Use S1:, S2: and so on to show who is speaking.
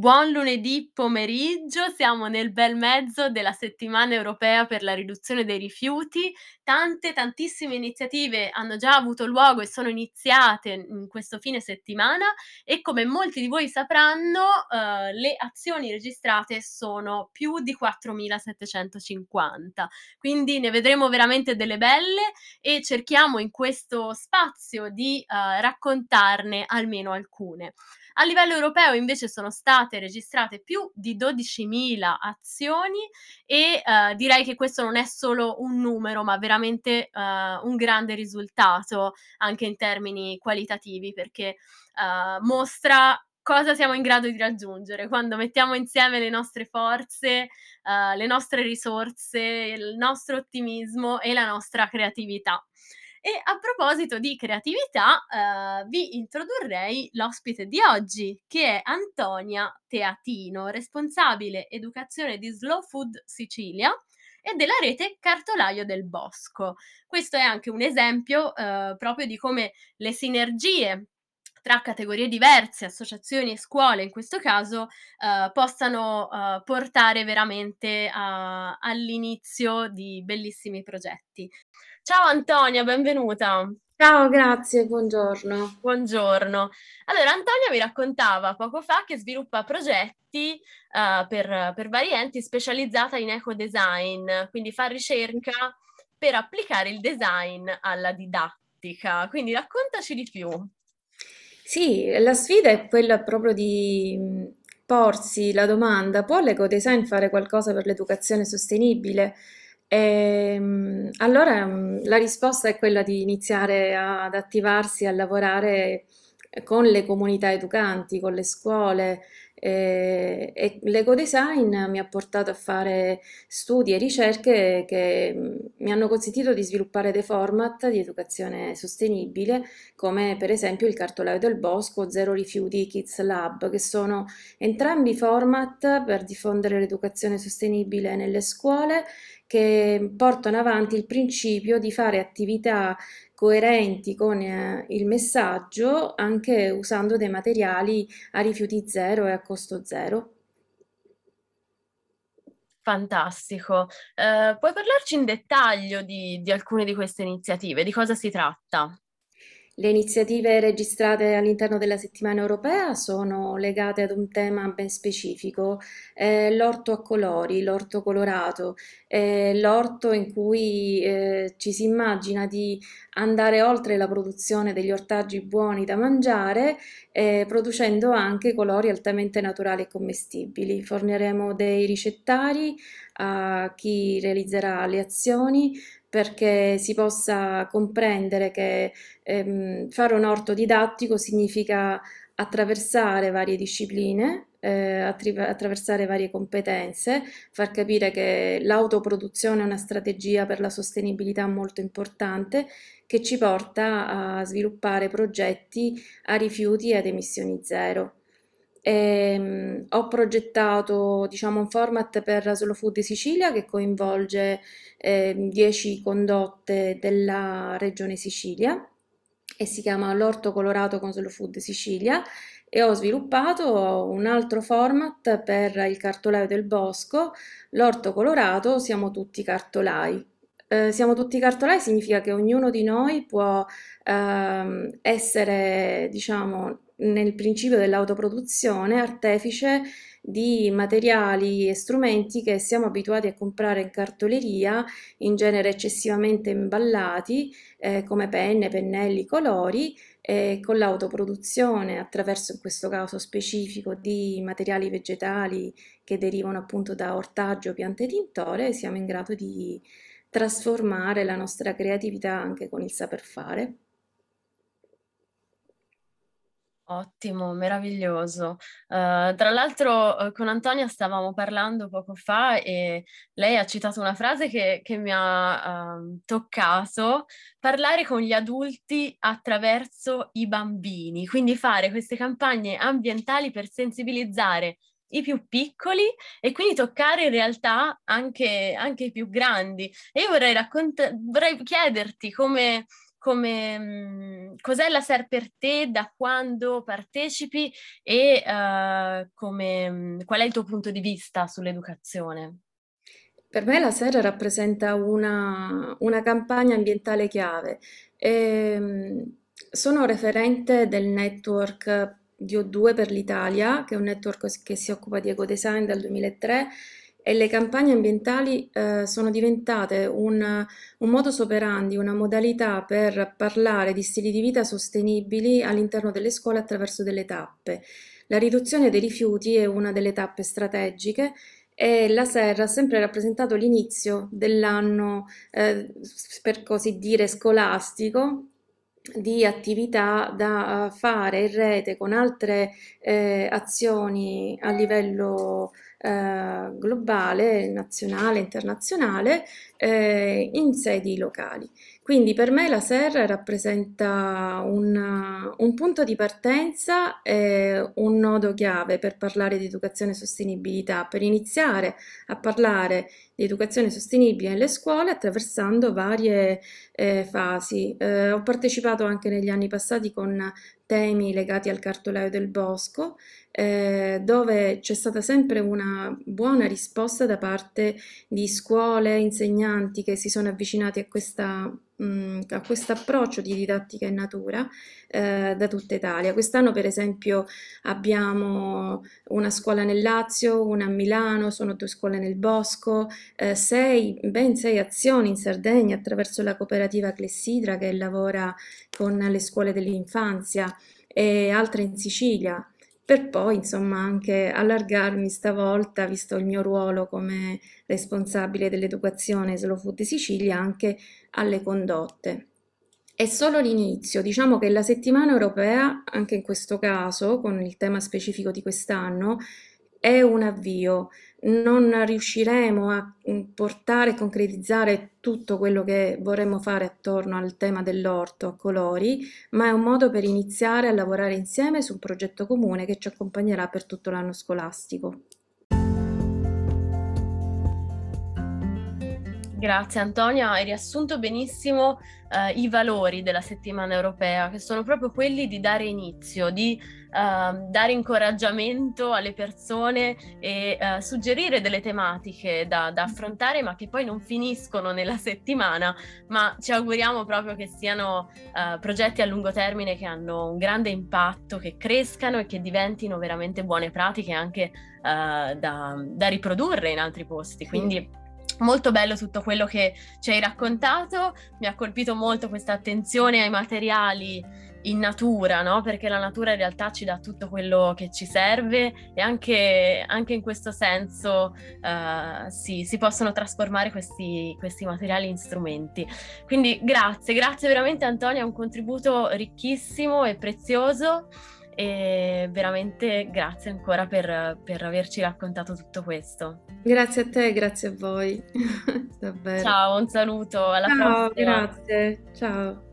S1: Buon lunedì pomeriggio, siamo nel bel mezzo della settimana europea per la riduzione dei rifiuti. Tante, tantissime iniziative hanno già avuto luogo e sono iniziate in questo fine settimana e come molti di voi sapranno eh, le azioni registrate sono più di 4.750, quindi ne vedremo veramente delle belle e cerchiamo in questo spazio di eh, raccontarne almeno alcune. A livello europeo invece sono state registrate più di 12.000 azioni e eh, direi che questo non è solo un numero, ma veramente eh, un grande risultato anche in termini qualitativi perché eh, mostra cosa siamo in grado di raggiungere quando mettiamo insieme le nostre forze, uh, le nostre risorse, il nostro ottimismo e la nostra creatività. E a proposito di creatività, eh, vi introdurrei l'ospite di oggi, che è Antonia Teatino, responsabile educazione di Slow Food Sicilia e della rete Cartolaio del Bosco. Questo è anche un esempio eh, proprio di come le sinergie tra categorie diverse, associazioni e scuole in questo caso, eh, possano eh, portare veramente a, all'inizio di bellissimi progetti. Ciao Antonia, benvenuta.
S2: Ciao, grazie, buongiorno.
S1: Buongiorno. Allora, Antonia mi raccontava poco fa che sviluppa progetti uh, per, per vari enti specializzata in eco-design, quindi fa ricerca per applicare il design alla didattica. Quindi raccontaci di più.
S2: Sì, la sfida è quella proprio di porsi la domanda, può l'eco-design fare qualcosa per l'educazione sostenibile? E, ehm, allora mm, la risposta è quella di iniziare ad attivarsi, a lavorare con le comunità educanti, con le scuole, eh, e l'ecodesign mi ha portato a fare studi e ricerche che mm, mi hanno consentito di sviluppare dei format di educazione sostenibile, come per esempio il cartolaio del bosco, Zero Rifiuti Kids Lab, che sono entrambi format per diffondere l'educazione sostenibile nelle scuole che portano avanti il principio di fare attività coerenti con eh, il messaggio anche usando dei materiali a rifiuti zero e a costo zero.
S1: Fantastico. Eh, puoi parlarci in dettaglio di, di alcune di queste iniziative? Di cosa si tratta?
S2: Le iniziative registrate all'interno della settimana europea sono legate ad un tema ben specifico, eh, l'orto a colori, l'orto colorato, eh, l'orto in cui eh, ci si immagina di andare oltre la produzione degli ortaggi buoni da mangiare, eh, producendo anche colori altamente naturali e commestibili. Forniremo dei ricettari a chi realizzerà le azioni perché si possa comprendere che ehm, fare un orto didattico significa attraversare varie discipline, eh, attra- attraversare varie competenze, far capire che l'autoproduzione è una strategia per la sostenibilità molto importante che ci porta a sviluppare progetti a rifiuti e ad emissioni zero. E, um, ho progettato diciamo, un format per Solo Food Sicilia che coinvolge 10 eh, condotte della regione Sicilia e si chiama L'orto colorato con Solo Food Sicilia e ho sviluppato un altro format per il cartolaio del bosco, l'orto colorato siamo tutti cartolai. Eh, siamo tutti cartolai significa che ognuno di noi può eh, essere, diciamo, nel principio dell'autoproduzione, artefice di materiali e strumenti che siamo abituati a comprare in cartoleria, in genere eccessivamente imballati, eh, come penne, pennelli, colori, e con l'autoproduzione attraverso in questo caso specifico di materiali vegetali che derivano appunto da ortaggio, piante tintore, siamo in grado di trasformare la nostra creatività anche con il saper fare.
S1: Ottimo, meraviglioso. Uh, tra l'altro uh, con Antonia stavamo parlando poco fa e lei ha citato una frase che, che mi ha uh, toccato, parlare con gli adulti attraverso i bambini, quindi fare queste campagne ambientali per sensibilizzare i più piccoli e quindi toccare in realtà anche, anche i più grandi. E io vorrei, raccont- vorrei chiederti come come, mh, cos'è la SER per te, da quando partecipi e uh, come, qual è il tuo punto di vista sull'educazione?
S2: Per me la SER rappresenta una, una campagna ambientale chiave. E, ehm, sono referente del network di O2 per l'Italia, che è un network che si occupa di ecodesign dal 2003 e le campagne ambientali eh, sono diventate un, un modus operandi, una modalità per parlare di stili di vita sostenibili all'interno delle scuole attraverso delle tappe. La riduzione dei rifiuti è una delle tappe strategiche e la Serra ha sempre rappresentato l'inizio dell'anno, eh, per così dire, scolastico di attività da fare in rete con altre eh, azioni a livello eh, globale, nazionale, internazionale, eh, in sedi locali. Quindi per me la SER rappresenta un, un punto di partenza e un nodo chiave per parlare di educazione e sostenibilità, per iniziare a parlare di educazione sostenibile nelle scuole attraversando varie eh, fasi. Eh, ho partecipato anche negli anni passati con temi legati al cartolaio del bosco, eh, dove c'è stata sempre una buona risposta da parte di scuole, insegnanti che si sono avvicinati a questa Mm, a questo approccio di didattica in natura eh, da tutta Italia. Quest'anno per esempio abbiamo una scuola nel Lazio, una a Milano, sono due scuole nel Bosco, eh, sei, ben sei azioni in Sardegna attraverso la cooperativa Clessidra che lavora con le scuole dell'infanzia e altre in Sicilia per poi insomma anche allargarmi stavolta, visto il mio ruolo come responsabile dell'educazione Slow Food Sicilia, anche alle condotte. È solo l'inizio, diciamo che la settimana europea, anche in questo caso, con il tema specifico di quest'anno, è un avvio, non riusciremo a mm, portare e concretizzare tutto quello che vorremmo fare attorno al tema dell'orto a colori, ma è un modo per iniziare a lavorare insieme su un progetto comune che ci accompagnerà per tutto l'anno scolastico.
S1: Grazie Antonia, hai riassunto benissimo uh, i valori della settimana europea, che sono proprio quelli di dare inizio, di uh, dare incoraggiamento alle persone e uh, suggerire delle tematiche da, da, affrontare, ma che poi non finiscono nella settimana, ma ci auguriamo proprio che siano uh, progetti a lungo termine che hanno un grande impatto, che crescano e che diventino veramente buone pratiche anche da, da, riprodurre in altri posti. Quindi Molto bello tutto quello che ci hai raccontato, mi ha colpito molto questa attenzione ai materiali in natura, no? perché la natura in realtà ci dà tutto quello che ci serve e anche, anche in questo senso uh, sì, si possono trasformare questi, questi, materiali in strumenti. Quindi grazie, grazie veramente Antonia, un contributo ricchissimo e prezioso e veramente grazie ancora per, per averci raccontato tutto questo.
S2: Grazie a te, grazie a voi.
S1: Ciao, un saluto, alla
S2: Ciao,
S1: prossima.
S2: Grazie, ciao.